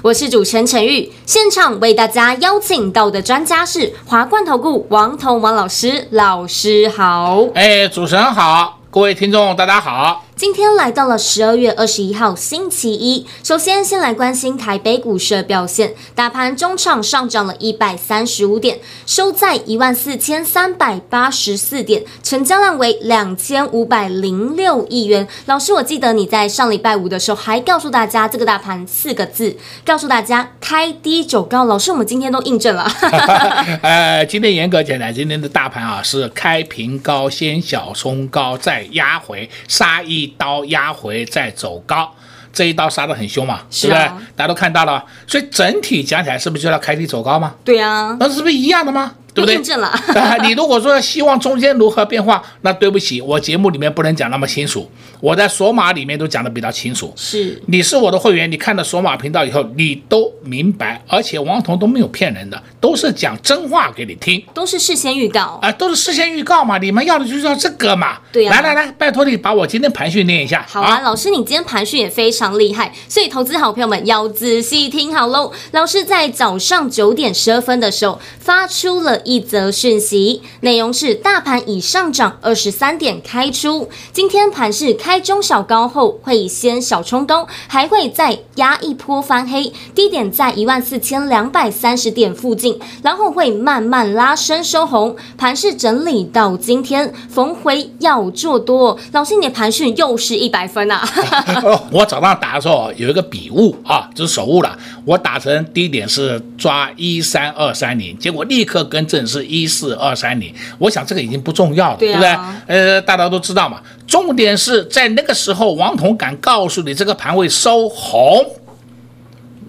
我是主持人陈玉。现场为大家邀请到的专家是华冠投顾王彤王老师，老师好。哎，主持人好，各位听众大家好。今天来到了十二月二十一号星期一，首先先来关心台北股市的表现，大盘中场上涨了一百三十五点，收在一万四千三百八十四点，成交量为两千五百零六亿元。老师，我记得你在上礼拜五的时候还告诉大家这个大盘四个字，告诉大家开低走高。老师，我们今天都印证了。呃，今天严格讲来，今天的大盘啊是开平高，先小冲高，再压回杀一。一刀压回再走高，这一刀杀得很凶嘛，是不对？大家都看到了，所以整体讲起来是不是就要开低走高嘛？对呀，那是不是一样的吗？对不对？验证了。你如果说希望中间如何变化，那对不起，我节目里面不能讲那么清楚。我在索马里面都讲的比较清楚。是，你是我的会员，你看了索马频道以后，你都明白。而且王彤都没有骗人的，都是讲真话给你听，都是事先预告啊、呃，都是事先预告嘛。你们要的就是要这个嘛。对呀、啊。来来来，拜托你把我今天盘讯念一下。好啊，啊老师，你今天盘讯也非常厉害，所以投资好朋友们要仔细听好喽。老师在早上九点十二分的时候发出了一则讯息。内容是大盘已上涨二十三点开出，今天盘是开中小高后会先小冲高，还会再压一波翻黑，低点在一万四千两百三十点附近，然后会慢慢拉升收红，盘势整理到今天逢回要做多。老师，你的盘讯又是一百分啊！我早上打的时候有一个笔误啊，就是手误了，我打成低点是抓一三二三零，结果立刻更正是一四。二三零，我想这个已经不重要了，对，啊、对不对？呃，大家都知道嘛。重点是在那个时候，王彤敢告诉你这个盘会收红，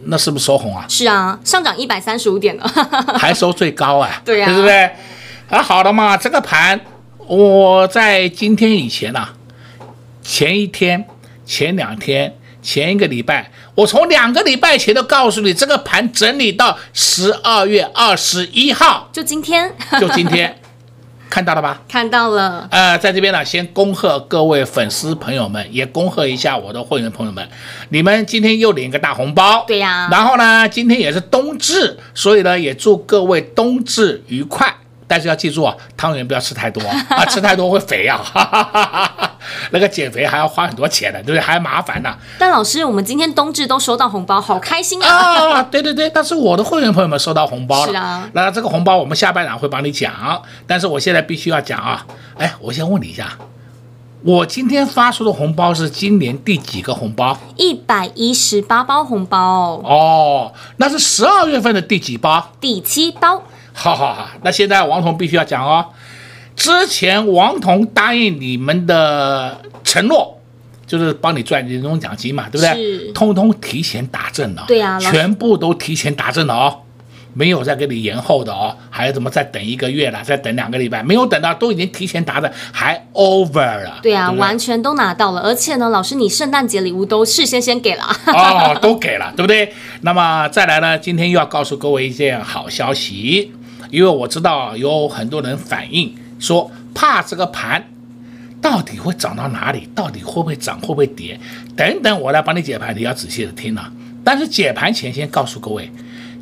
那是不是收红啊？是啊，上涨一百三十五点了，还收最高啊？对呀、啊，对不对？啊，好了嘛，这个盘我在今天以前啊，前一天、前两天、前一个礼拜，我从两个礼拜前都告诉你，这个盘整理到十二月二十一号，就今天，就今天，看到了吧？看到了。呃，在这边呢，先恭贺各位粉丝朋友们，也恭贺一下我的会员朋友们，你们今天又领一个大红包。对呀、啊。然后呢，今天也是冬至，所以呢，也祝各位冬至愉快。但是要记住啊，汤圆不要吃太多 啊，吃太多会肥啊，哈哈哈哈那个减肥还要花很多钱的，对不对？还麻烦呢。但老师，我们今天冬至都收到红包，好开心啊！啊，对对对，但是我的会员朋友们收到红包了。是啊。那这个红包我们下半场会帮你讲，但是我现在必须要讲啊。哎，我先问你一下，我今天发出的红包是今年第几个红包？一百一十八包红包。哦，那是十二月份的第几包？第七包。好好好，那现在王彤必须要讲哦。之前王彤答应你们的承诺，就是帮你赚年终奖金嘛，对不对？是。通通提前打正了。对啊。全部都提前打正了哦，没有再给你延后的哦，还有怎么再等一个月了，再等两个礼拜，没有等到，都已经提前打的，还 over 了。对啊对对，完全都拿到了，而且呢，老师你圣诞节礼物都事先先给了。哦，都给了，对不对？那么再来呢，今天又要告诉各位一件好消息。因为我知道有很多人反映说，怕这个盘到底会涨？到哪里，到底会不会涨，会不会跌，等等，我来帮你解盘，你要仔细的听啊。但是解盘前先告诉各位，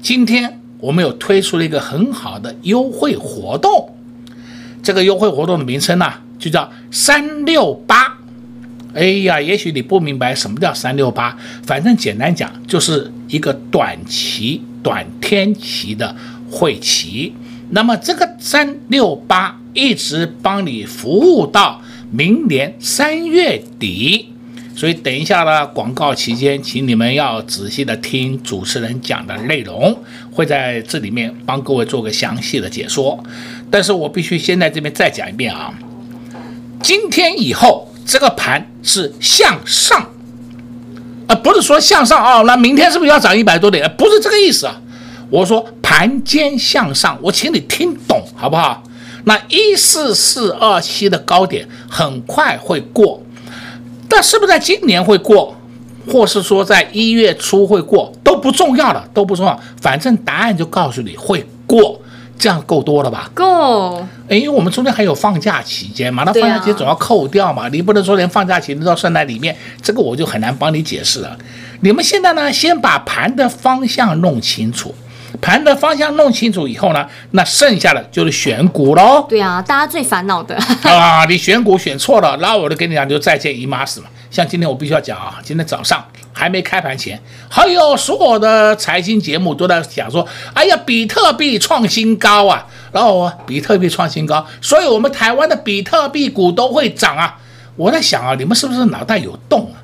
今天我们有推出了一个很好的优惠活动，这个优惠活动的名称呢，就叫三六八。哎呀，也许你不明白什么叫三六八，反正简单讲，就是一个短期、短天期的。会齐，那么这个三六八一直帮你服务到明年三月底，所以等一下呢，广告期间，请你们要仔细的听主持人讲的内容，会在这里面帮各位做个详细的解说。但是我必须先在这边再讲一遍啊，今天以后这个盘是向上，啊、不是说向上啊，那明天是不是要涨一百多点？不是这个意思啊。我说盘坚向上，我请你听懂好不好？那一四四二七的高点很快会过，但是不是在今年会过，或是说在一月初会过都不重要了，都不重要，反正答案就告诉你会过，这样够多了吧？够。因为我们中间还有放假期间嘛，那放假期间总要扣掉嘛，你不能说连放假期间都算在里面，这个我就很难帮你解释了。你们现在呢，先把盘的方向弄清楚。盘的方向弄清楚以后呢，那剩下的就是选股喽。对啊，大家最烦恼的 啊，你选股选错了，然后我就跟你讲，就再见姨妈死嘛。像今天我必须要讲啊，今天早上还没开盘前，还有所有的财经节目都在讲说，哎呀，比特币创新高啊，然后比特币创新高，所以我们台湾的比特币股都会涨啊。我在想啊，你们是不是脑袋有洞啊？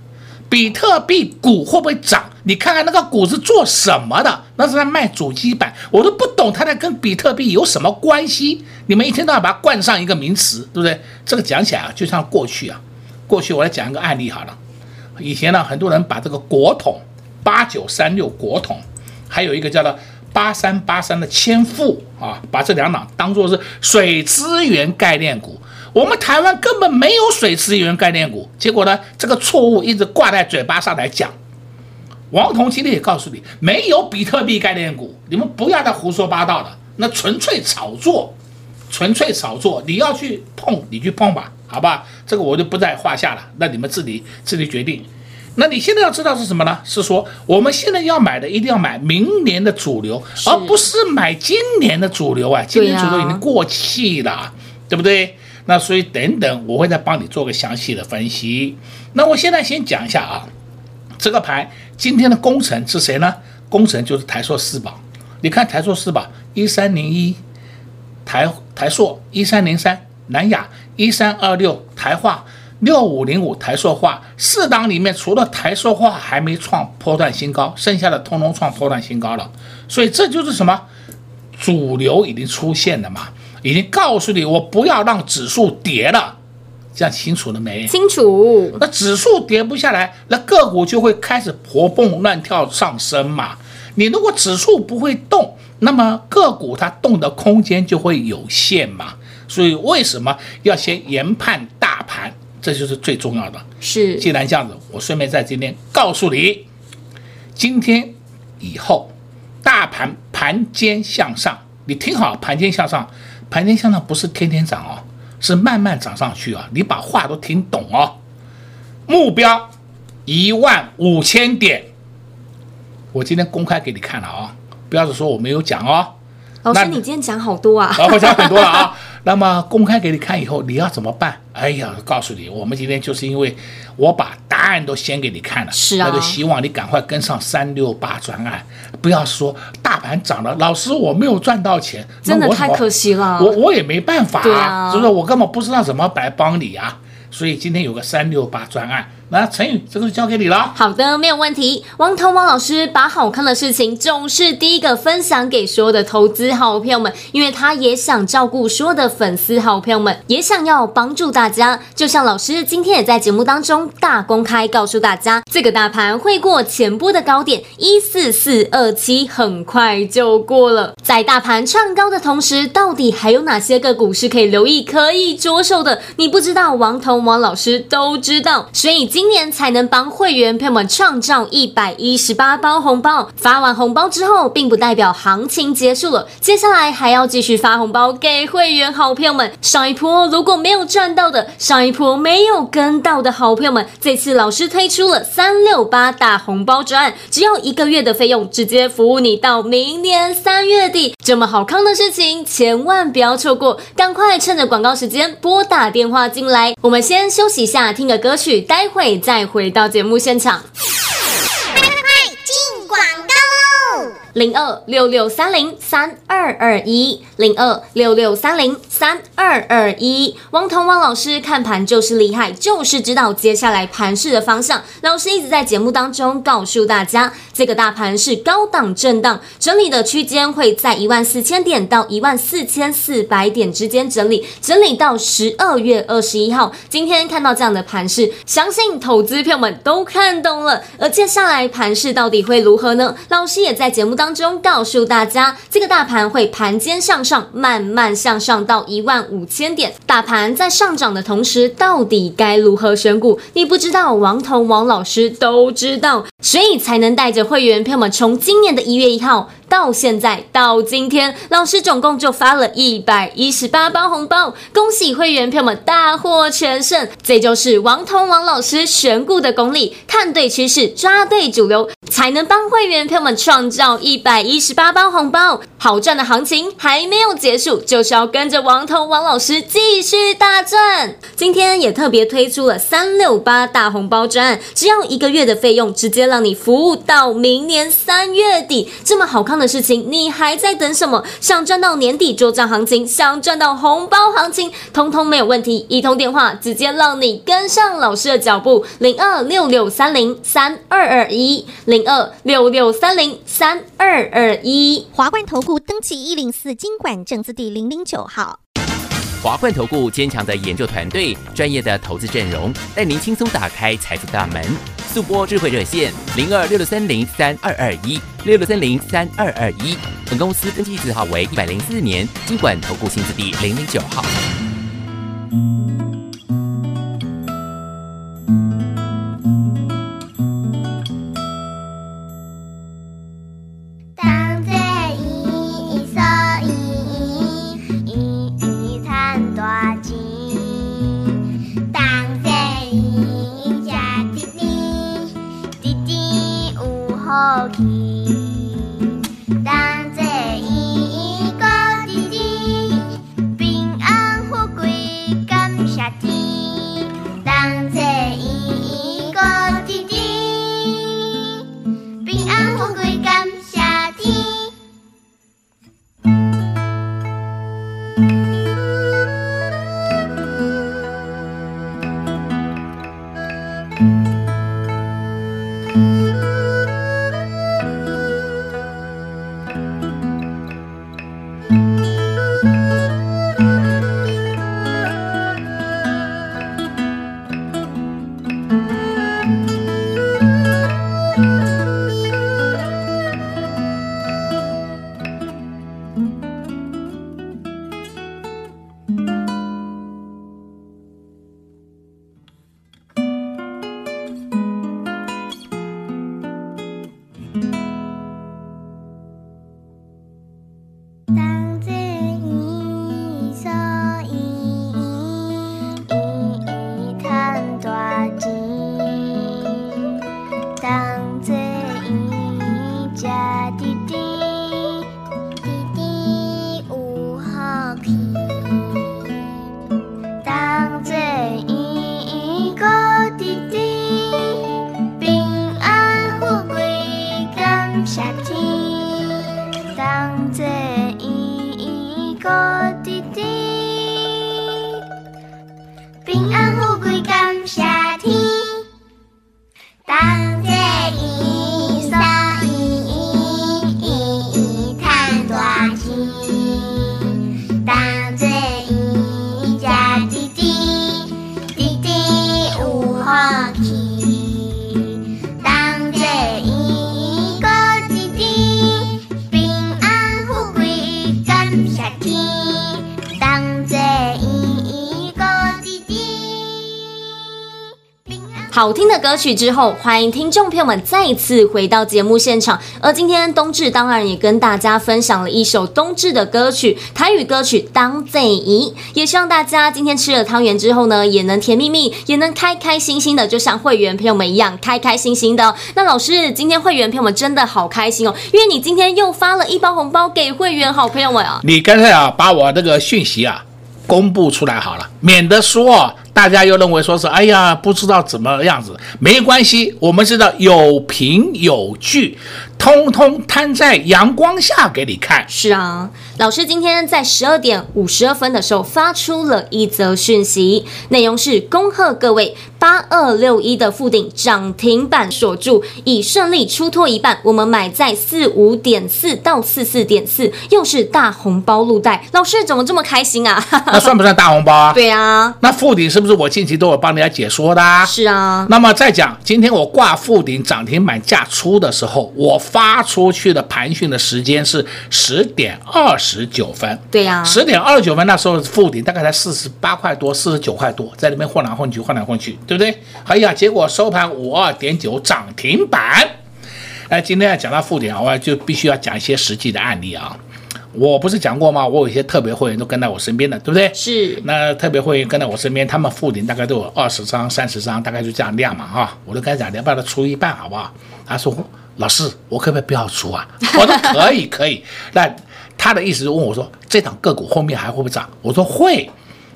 比特币股会不会涨？你看看那个股是做什么的？那是在卖主机板，我都不懂它在跟比特币有什么关系。你们一天到晚把它冠上一个名词，对不对？这个讲起来啊，就像过去啊，过去我来讲一个案例好了。以前呢，很多人把这个国统八九三六国统，还有一个叫做八三八三的千富啊，把这两档当做是水资源概念股。我们台湾根本没有水资源概念股，结果呢，这个错误一直挂在嘴巴上来讲。王彤今天也告诉你，没有比特币概念股，你们不要再胡说八道了，那纯粹炒作，纯粹炒作。你要去碰，你去碰吧，好吧？这个我就不在话下了，那你们自己自己决定。那你现在要知道是什么呢？是说我们现在要买的一定要买明年的主流，而不是买今年的主流啊！今年主流已经过气了，对啊，对不对？那所以等等，我会再帮你做个详细的分析。那我现在先讲一下啊，这个盘今天的功臣是谁呢？功臣就是台塑四宝。你看台塑四宝一三零一，台台塑一三零三，南亚一三二六，台化六五零五，台塑化四档里面，除了台塑化还没创波段新高，剩下的通通创波段新高了。所以这就是什么？主流已经出现了嘛。已经告诉你，我不要让指数跌了，这样清楚了没？清楚。那指数跌不下来，那个股就会开始活蹦乱跳上升嘛。你如果指数不会动，那么个股它动的空间就会有限嘛。所以为什么要先研判大盘？这就是最重要的。是。既然这样子，我顺便在今天告诉你，今天以后大盘盘间向上，你听好，盘间向上。盘间向上不是天天涨哦，是慢慢涨上去啊！你把话都听懂哦。目标一万五千点，我今天公开给你看了啊，不要是说我没有讲哦。老师，你今天讲好多啊！我讲很多了啊。那么公开给你看以后，你要怎么办？哎呀，告诉你，我们今天就是因为我把答案都先给你看了，是啊，那就希望你赶快跟上三六八专案，不要说大盘涨了，老师我没有赚到钱，真的太可惜了，我我也没办法啊，是不是？我根本不知道怎么来帮你啊，所以今天有个三六八专案。来陈宇，这个就交给你了。好的，没有问题。王彤王老师把好看的事情总是第一个分享给所有的投资好朋友们，因为他也想照顾所有的粉丝好朋友们，也想要帮助大家。就像老师今天也在节目当中大公开告诉大家，这个大盘会过前波的高点一四四二七，很快就过了。在大盘创高的同时，到底还有哪些个股是可以留意、可以着手的？你不知道，王彤王老师都知道。所以今今年才能帮会员朋友们创造一百一十八包红包。发完红包之后，并不代表行情结束了，接下来还要继续发红包给会员好朋友们。上一波如果没有赚到的，上一波没有跟到的好朋友们，这次老师推出了三六八大红包专案，只要一个月的费用，直接服务你到明年三月底。这么好康的事情，千万不要错过，赶快趁着广告时间拨打电话进来。我们先休息一下，听个歌曲，待会。再回到节目现场。零二六六三零三二二一，零二六六三零三二二一。汪彤汪老师看盘就是厉害，就是知道接下来盘势的方向。老师一直在节目当中告诉大家，这个大盘是高档震荡整理的区间，会在一万四千点到一万四千四百点之间整理，整理到十二月二十一号。今天看到这样的盘势，相信投资票们都看懂了。而接下来盘势到底会如何呢？老师也在节目当当中告诉大家，这个大盘会盘间向上，慢慢向上到一万五千点。大盘在上涨的同时，到底该如何选股？你不知道，王彤王老师都知道，所以才能带着会员朋友们从今年的一月一号。到现在到今天，老师总共就发了一百一十八包红包，恭喜会员票们大获全胜！这就是王彤王老师选股的功力，看对趋势，抓对主流，才能帮会员票们创造一百一十八包红包。好赚的行情还没有结束，就是要跟着王彤王老师继续大赚。今天也特别推出了三六八大红包专案，只要一个月的费用，直接让你服务到明年三月底。这么好看的。的事情，你还在等什么？想赚到年底作帐行情，想赚到红包行情，通通没有问题。一通电话，直接让你跟上老师的脚步。零二六六三零三二二一，零二六六三零三二二一。华冠投顾登记一零四经管证字第零零九号。华冠投顾坚强的研究团队，专业的投资阵容，带您轻松打开财富大门。速播智慧热线零二六六三零三二二一六六三零三二二一。本公司登记字号为一百零四年金管投顾新字第零零九号。好听的歌曲之后，欢迎听众朋友们再次回到节目现场。而今天冬至当然也跟大家分享了一首冬至的歌曲，台语歌曲《当作揖》，也希望大家今天吃了汤圆之后呢，也能甜蜜蜜，也能开开心心的，就像会员朋友们一样开开心心的。那老师，今天会员朋友们真的好开心哦，因为你今天又发了一包红包给会员好朋友们啊。你干脆啊，把我这个讯息啊公布出来好了，免得说。大家又认为说是哎呀，不知道怎么样子，没关系，我们知道有凭有据，通通摊在阳光下给你看。是啊，老师今天在十二点五十二分的时候发出了一则讯息，内容是恭贺各位八二六一的附顶涨停板锁住，已顺利出脱一半，我们买在四五点四到四四点四，又是大红包路袋。老师怎么这么开心啊？那算不算大红包啊？对啊，那附顶是。不是我近期都有帮人家解说的，啊，是啊。那么再讲，今天我挂附顶涨停板价出的时候，我发出去的盘讯的时间是十点二十九分。对呀、啊，十点二十九分那时候附顶大概才四十八块多，四十九块多，在里面晃来晃去，晃来晃去，对不对？哎呀，结果收盘五二点九涨停板。哎，今天要讲到附顶啊，我就必须要讲一些实际的案例啊。我不是讲过吗？我有一些特别会员都跟在我身边的，对不对？是。那特别会员跟在我身边，他们附顶大概都有二十张、三十张，大概就这样量嘛，哈。我都跟他讲，你要不要出一半，好不好？他说：“老师，我可不可以不要出啊？” 我说：“可以，可以。”那他的意思是问我说：“这档个股后面还会不会涨？”我说：“会。”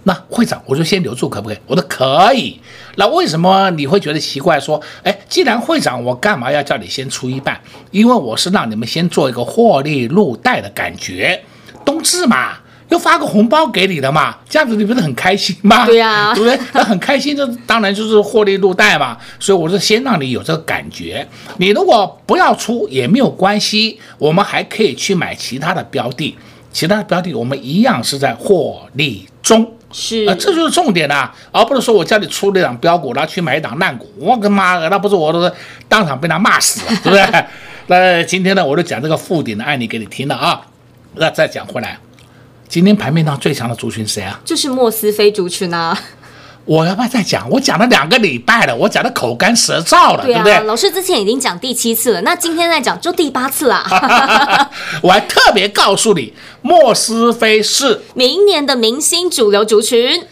那会涨，我就先留住，可不可以？我说可以。那为什么你会觉得奇怪？说，哎，既然会涨，我干嘛要叫你先出一半？因为我是让你们先做一个获利入袋的感觉，冬至嘛，又发个红包给你的嘛，这样子你不是很开心吗？对呀、啊，对不对？那很开心，这当然就是获利入袋嘛。所以我是先让你有这个感觉。你如果不要出也没有关系，我们还可以去买其他的标的，其他的标的我们一样是在获利中。是啊，这就是重点啊，而不是说我叫你出那档标股，然后去买一档烂股，我个妈的，那不是我都是当场被他骂死了，对不对？那今天呢，我就讲这个附顶的案例给你听了啊。那再讲回来，今天盘面上最强的族群谁啊？就是莫斯菲族群啊。我要不要再讲？我讲了两个礼拜了，我讲的口干舌燥了，对，啊、对不对？老师之前已经讲第七次了，那今天再讲就第八次啦。我还特别告诉你，莫斯菲是明年的明星主流族群。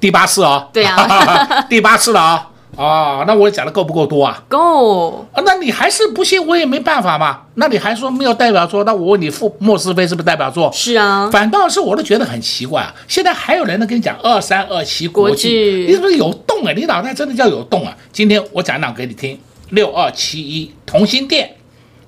第八次哦。对啊，第八次了啊、哦。啊、哦，那我讲的够不够多啊？够啊，那你还是不信，我也没办法嘛。那你还说没有代表作？那我问你，富莫斯菲是不是代表作？是啊，反倒是我都觉得很奇怪啊。现在还有人能跟你讲二三二七国际，你是不是有洞啊？你脑袋真的叫有洞啊？今天我讲讲给你听，六二七一同心店，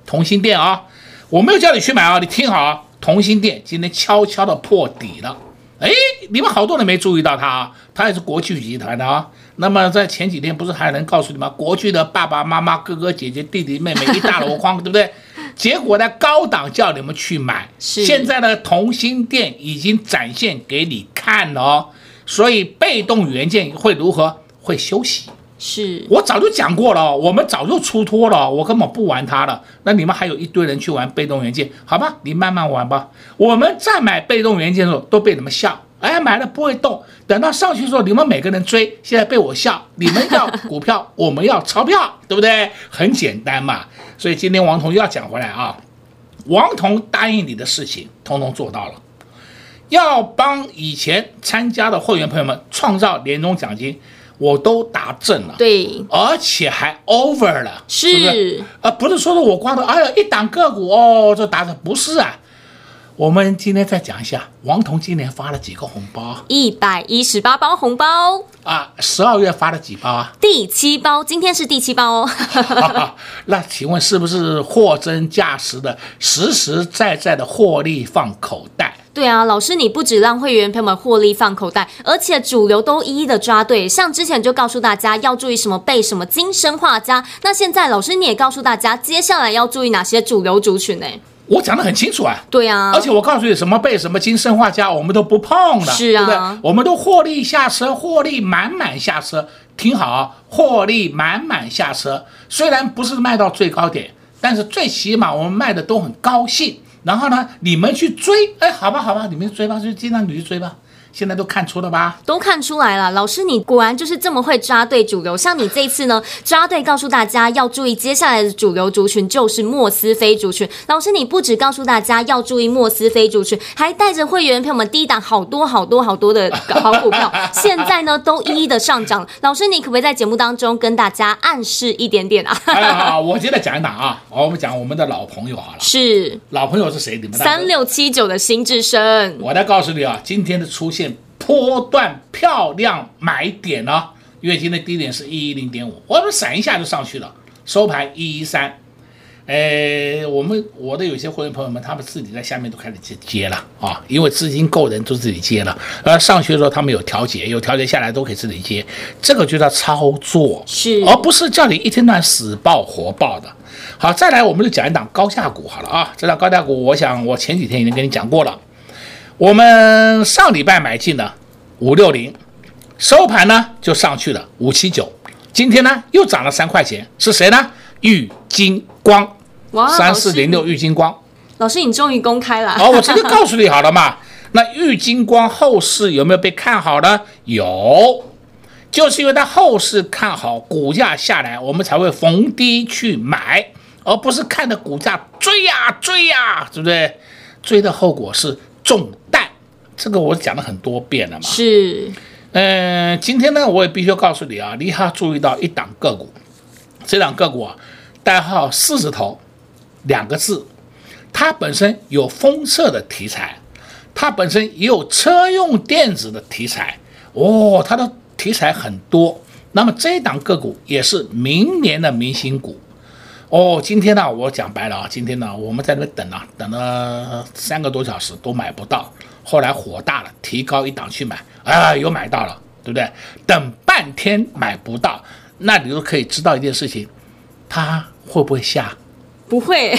同心店啊，我没有叫你去买啊，你听好啊，同心店今天悄悄的破底了。哎，你们好多人没注意到它啊，它也是国际集团的啊。那么在前几天不是还有人告诉你吗？国巨的爸爸妈妈、哥哥姐姐、弟弟妹妹一大箩筐，对不对？结果呢，高档叫你们去买，现在呢，同心店已经展现给你看了哦。所以被动元件会如何？会休息。是我早就讲过了，我们早就出脱了，我根本不玩它了。那你们还有一堆人去玩被动元件，好吧？你慢慢玩吧。我们再买被动元件的时候都被你们笑，哎，买了不会动，等到上去的时候你们每个人追，现在被我笑。你们要股票，我们要钞票，对不对？很简单嘛。所以今天王彤又要讲回来啊，王彤答应你的事情，通通做到了，要帮以前参加的会员朋友们创造年终奖金。我都达阵了，对，而且还 over 了，是，是不是？呃，不是说的我光头，哎呀，一档个股哦，这达阵不是啊。我们今天再讲一下，王彤今年发了几个红包？一百一十八包红包啊！十二月发了几包啊？第七包，今天是第七包哦。那请问是不是货真价实的、实实在在的获利放口袋？对啊，老师，你不止让会员朋友们获利放口袋，而且主流都一一的抓对。像之前就告诉大家要注意什么背什么精生化家，那现在老师你也告诉大家，接下来要注意哪些主流族群呢？我讲的很清楚啊，对啊，而且我告诉你，什么被什么金生化家，我们都不碰的，是啊，对不对？我们都获利下车，获利满满下车，挺好啊，获利满满下车。虽然不是卖到最高点，但是最起码我们卖的都很高兴。然后呢，你们去追，哎，好吧，好吧，你们追吧，就尽量你去追吧。现在都看出了吧？都看出来了。老师，你果然就是这么会抓对主流。像你这一次呢，抓对，告诉大家要注意接下来的主流族群就是莫斯非族群。老师，你不只告诉大家要注意莫斯非族群，还带着会员朋友们低档好多好多好多的好股票，现在呢都一一的上涨。老师，你可不可以在节目当中跟大家暗示一点点啊？好，好，我现在讲一档啊，我们讲我们的老朋友好了。是老朋友是谁？你们三六七九的新至升。我来告诉你啊，今天的出现。波段漂亮买点呢、哦？因为今天低点是一一零点五，我们闪一下就上去了，收盘一一三。哎，我们我的有些会员朋友们，他们自己在下面都开始接接了啊，因为资金够人都自己接了。呃上去的时候他们有调节，有调节下来都可以自己接，这个就叫操作，是，而不是叫你一天到晚死抱活抱的。好，再来我们就讲一档高价股好了啊，这档高价股，我想我前几天已经跟你讲过了。我们上礼拜买进的五六零，收盘呢就上去了五七九，今天呢又涨了三块钱，是谁呢？玉金光，哇，三四零六玉金光。老师，你终于公开了。哦，我直接告诉你好了嘛。那玉金光后市有没有被看好呢？有，就是因为它后市看好，股价下来，我们才会逢低去买，而不是看着股价追呀追呀，对不对？追的后果是中弹，这个我讲了很多遍了嘛。是，嗯、呃，今天呢，我也必须告诉你啊，你还要注意到一档个股，这档个股啊，代号四字头，两个字，它本身有封测的题材。它本身也有车用电子的题材哦，它的题材很多。那么这一档个股也是明年的明星股哦。今天呢，我讲白了啊，今天呢，我们在那边等啊，等了三个多小时都买不到。后来火大了，提高一档去买，啊，又买到了，对不对？等半天买不到，那你就可以知道一件事情，它会不会下？不会，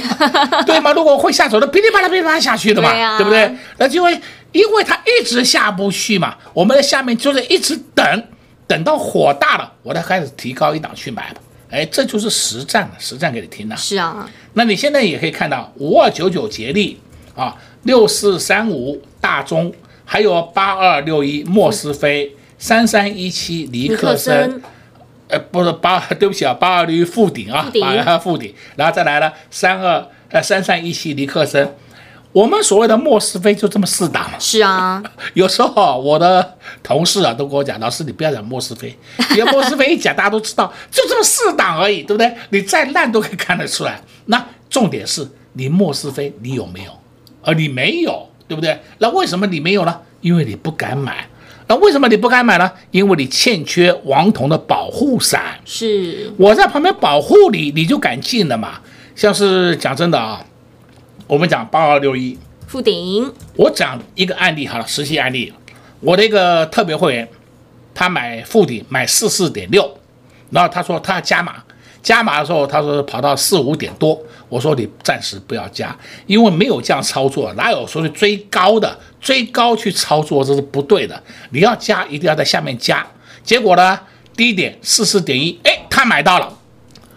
对吗？如果会下手的，噼里啪啦噼里啪啦下去的嘛，对，啊、对不对？那就会因为它一直下不去嘛，我们在下面就是一直等，等到火大了，我才开始提高一档去买。哎，这就是实战了，实战给你听的。是啊，那你现在也可以看到五二九九捷力啊，六四三五大中，还有八二六一莫斯菲，三三一七尼克森。呃，不是八，对不起啊，八二六一富鼎啊，八二富鼎，然后再来了三二呃三三一七尼克森，我们所谓的莫是非就这么四档嘛。是啊，有时候我的同事啊都跟我讲，老师你不要讲莫是非，因为莫是非一讲大家都知道，就这么四档而已，对不对？你再烂都可以看得出来。那重点是你莫是非你有没有？而你没有，对不对？那为什么你没有呢？因为你不敢买。那为什么你不敢买呢？因为你欠缺王彤的保护伞。是我在旁边保护你，你就敢进了嘛？像是讲真的啊，我们讲八二六一附顶，我讲一个案例好了，实际案例，我的一个特别会员，他买附顶买四四点六，然后他说他要加码。加码的时候，他说跑到四五点多，我说你暂时不要加，因为没有这样操作，哪有说是追高的，追高去操作这是不对的。你要加，一定要在下面加。结果呢，低点四四点一，哎，他买到了，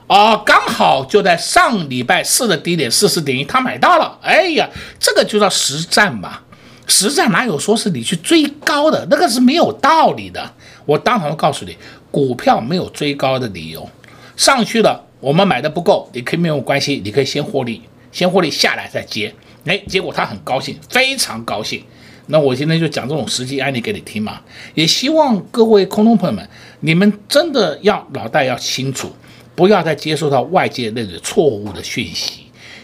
哦，刚好就在上礼拜四的低点四四点一，他买到了。哎呀，这个就叫实战嘛，实战哪有说是你去追高的，那个是没有道理的。我当场告诉你，股票没有追高的理由。上去了，我们买的不够，你可以没有关系，你可以先获利，先获利下来再接。哎，结果他很高兴，非常高兴。那我今天就讲这种实际案例给你听嘛，也希望各位空中朋友们，你们真的要脑袋要清楚，不要再接受到外界那种错误的讯息。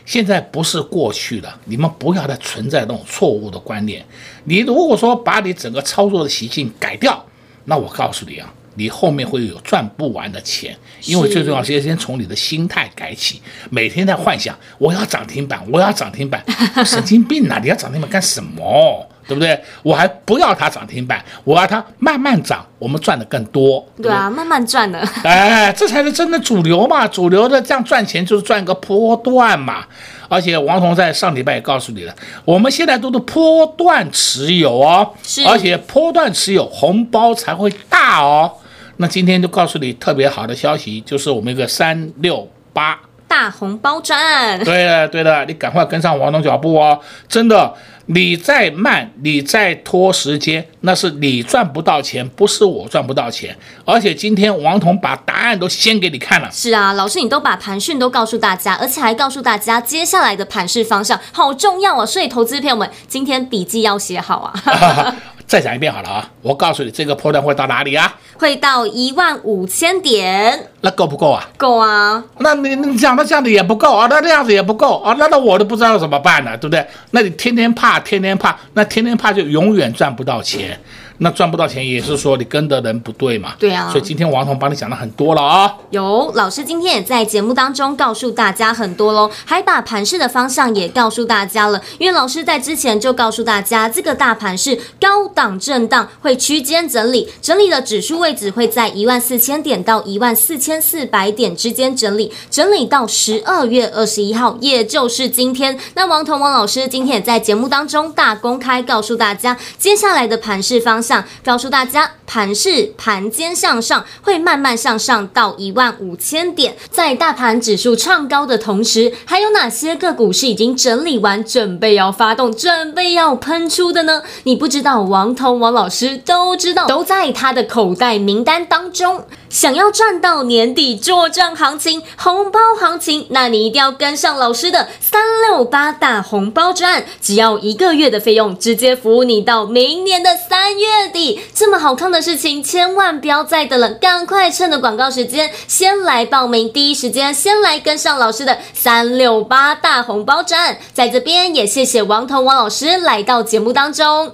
现在不是过去了，你们不要再存在那种错误的观念。你如果说把你整个操作的习性改掉，那我告诉你啊。你后面会有赚不完的钱，因为最重要是先从你的心态改起，每天在幻想我要涨停板，我要涨停板，神经病啊！你要涨停板干什么？对不对？我还不要它涨停板，我要它慢慢涨，我们赚的更多。对，对啊，慢慢赚的。哎，这才是真的主流嘛！主流的这样赚钱就是赚个波段嘛。而且王彤在上礼拜也告诉你了，我们现在都是波段持有哦，而且波段持有红包才会大哦。那今天就告诉你特别好的消息，就是我们一个三六八大红包赚。对的对的，你赶快跟上王彤脚步哦！真的，你再慢，你再拖时间，那是你赚不到钱，不是我赚不到钱。而且今天王彤把答案都先给你看了。是啊，老师你都把盘讯都告诉大家，而且还告诉大家接下来的盘势方向，好重要啊！所以投资朋友们今天笔记要写好啊。再讲一遍好了啊！我告诉你，这个波段会到哪里啊？会到一万五千点。那够不够啊？够啊！那你你讲的这样子也不够啊，那这样子也不够啊，那那我都不知道怎么办呢，对不对？那你天天怕，天天怕，那天天怕就永远赚不到钱。那赚不到钱，也是说你跟的人不对嘛？对啊。所以今天王彤帮你讲了很多了啊。有老师今天也在节目当中告诉大家很多喽，还把盘势的方向也告诉大家了。因为老师在之前就告诉大家，这个大盘是高档震荡，会区间整理，整理的指数位置会在一万四千点到一万四千四百点之间整理，整理到十二月二十一号，也就是今天。那王彤王老师今天也在节目当中大公开告诉大家，接下来的盘势方向。向，告诉大家盘势盘间向上，会慢慢向上到一万五千点。在大盘指数创高的同时，还有哪些个股是已经整理完，准备要发动，准备要喷出的呢？你不知道，王彤王老师都知道，都在他的口袋名单当中。想要赚到年底作帐行情、红包行情，那你一定要跟上老师的三六八大红包专，只要一个月的费用，直接服务你到明年的三月底。这么好看的事情，千万不要再等了，赶快趁着广告时间先来报名，第一时间先来跟上老师的三六八大红包专。在这边也谢谢王彤王老师来到节目当中。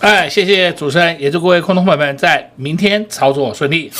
哎，谢谢主持人，也祝各位空头朋友们在明天操作顺利。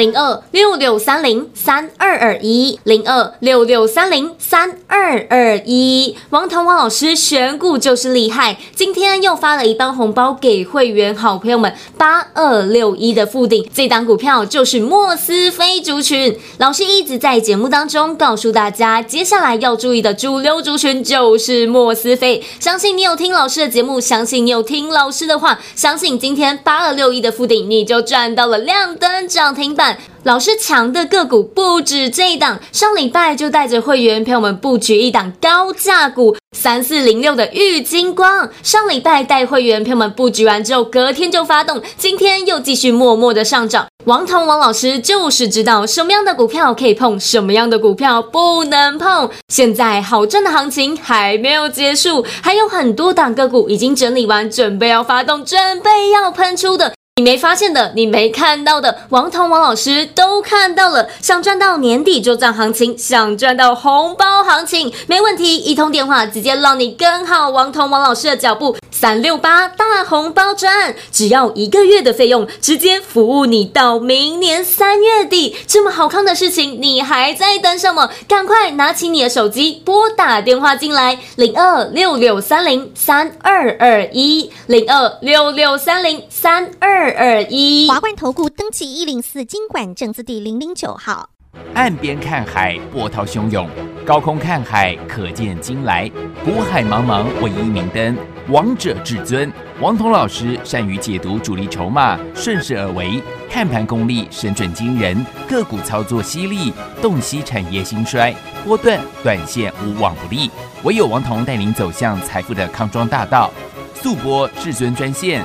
零二六六三零三二二一，零二六六三零三二二一，王彤王老师选股就是厉害，今天又发了一单红包给会员好朋友们，八二六一的富鼎，这档股票就是莫斯菲族群。老师一直在节目当中告诉大家，接下来要注意的主流族群就是莫斯菲。相信你有听老师的节目，相信你有听老师的话，相信今天八二六一的富鼎你就赚到了亮灯涨停板。老师强的个股不止这一档，上礼拜就带着会员朋友们布局一档高价股三四零六的玉金光。上礼拜带会员朋友们布局完之后，隔天就发动，今天又继续默默的上涨。王彤王老师就是知道什么样的股票可以碰，什么样的股票不能碰。现在好赚的行情还没有结束，还有很多档个股已经整理完，准备要发动，准备要喷出的。你没发现的，你没看到的，王彤王老师都看到了。想赚到年底就赚行情，想赚到红包行情，没问题，一通电话直接让你跟好王彤王老师的脚步。三六八大红包专案，只要一个月的费用，直接服务你到明年三月底。这么好康的事情，你还在等什么？赶快拿起你的手机，拨打电话进来，零二六六三零三二二一，零二六六三零三二二二一。华冠投顾登记一零四金管证字第零零九号。岸边看海，波涛汹涌；高空看海，可见金来。股海茫茫，唯一明灯。王者至尊，王彤老师善于解读主力筹码，顺势而为，看盘功力神准惊人，个股操作犀利，洞悉产业兴衰，波段短线无往不利。唯有王彤带领走向财富的康庄大道。速播至尊专线